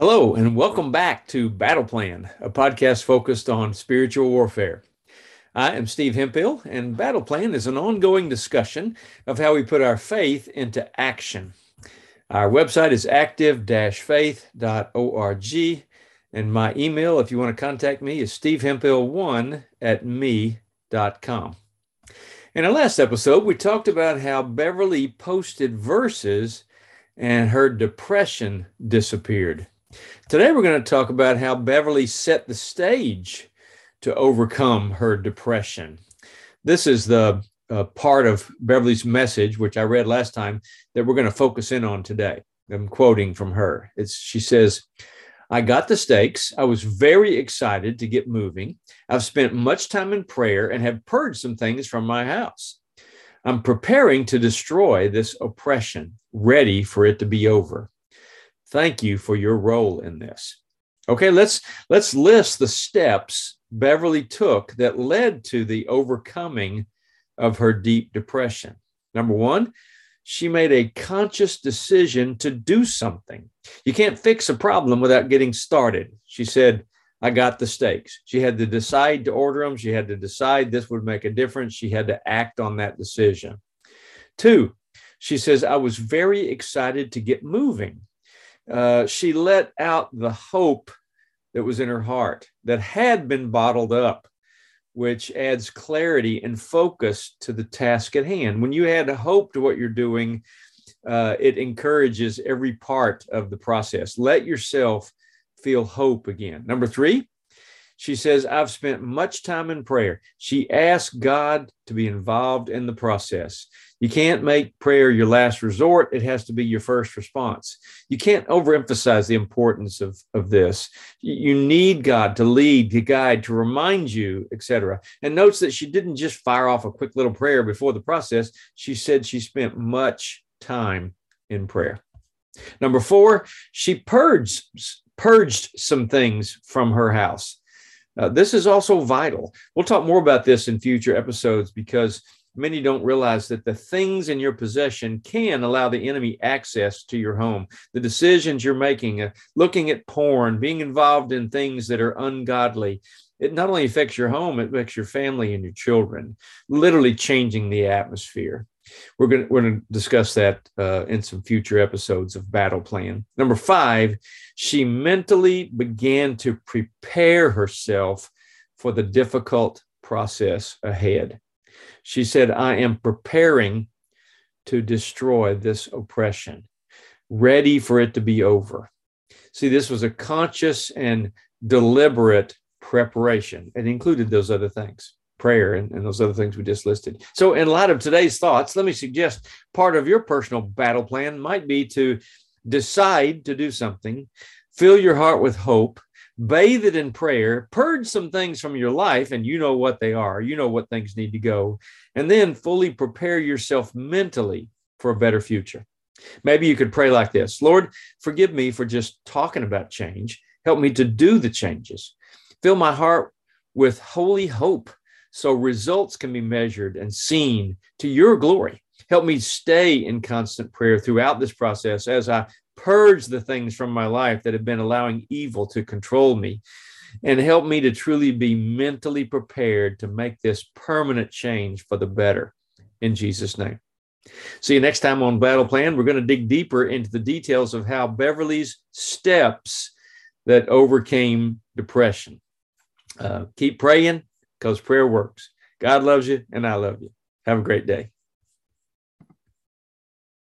Hello, and welcome back to Battle Plan, a podcast focused on spiritual warfare. I am Steve Hemphill, and Battle Plan is an ongoing discussion of how we put our faith into action. Our website is active faith.org, and my email, if you want to contact me, is stevehemphill1 at me.com. In our last episode, we talked about how Beverly posted verses and her depression disappeared. Today, we're going to talk about how Beverly set the stage to overcome her depression. This is the uh, part of Beverly's message, which I read last time, that we're going to focus in on today. I'm quoting from her. It's, she says, I got the stakes. I was very excited to get moving. I've spent much time in prayer and have purged some things from my house. I'm preparing to destroy this oppression, ready for it to be over. Thank you for your role in this. Okay, let's let's list the steps Beverly took that led to the overcoming of her deep depression. Number 1, she made a conscious decision to do something. You can't fix a problem without getting started. She said, I got the stakes. She had to decide to order them. She had to decide this would make a difference. She had to act on that decision. Two, she says, I was very excited to get moving. Uh, she let out the hope that was in her heart that had been bottled up, which adds clarity and focus to the task at hand. When you add hope to what you're doing, uh, it encourages every part of the process. Let yourself feel hope again. Number three, she says, I've spent much time in prayer. She asked God to be involved in the process. You can't make prayer your last resort. It has to be your first response. You can't overemphasize the importance of, of this. You need God to lead, to guide, to remind you, etc. And notes that she didn't just fire off a quick little prayer before the process. She said she spent much time in prayer. Number four, she purged, purged some things from her house. Uh, this is also vital. We'll talk more about this in future episodes because many don't realize that the things in your possession can allow the enemy access to your home. The decisions you're making, uh, looking at porn, being involved in things that are ungodly, it not only affects your home, it affects your family and your children, literally changing the atmosphere. We're going we're going to discuss that uh, in some future episodes of Battle Plan. Number five, she mentally began to prepare herself for the difficult process ahead. She said, I am preparing to destroy this oppression, ready for it to be over. See, this was a conscious and deliberate preparation. It included those other things prayer and, and, those other things we just listed. So, in light of today's thoughts, let me suggest part of your personal battle plan might be to decide to do something, fill your heart with hope, bathe it in prayer, purge some things from your life, and you know what they are, you know what things need to go, and then fully prepare yourself mentally for a better future. Maybe you could pray like this Lord, forgive me for just talking about change. Help me to do the changes. Fill my heart with holy hope so results can be measured and seen to your glory. Help me stay in constant prayer throughout this process as I purge the things from my life that have been allowing evil to control me. And help me to truly be mentally prepared to make this permanent change for the better. In Jesus' name. See you next time on Battle Plan. We're going to dig deeper into the details of how Beverly's steps that overcame depression. Uh, keep praying because prayer works. God loves you, and I love you. Have a great day.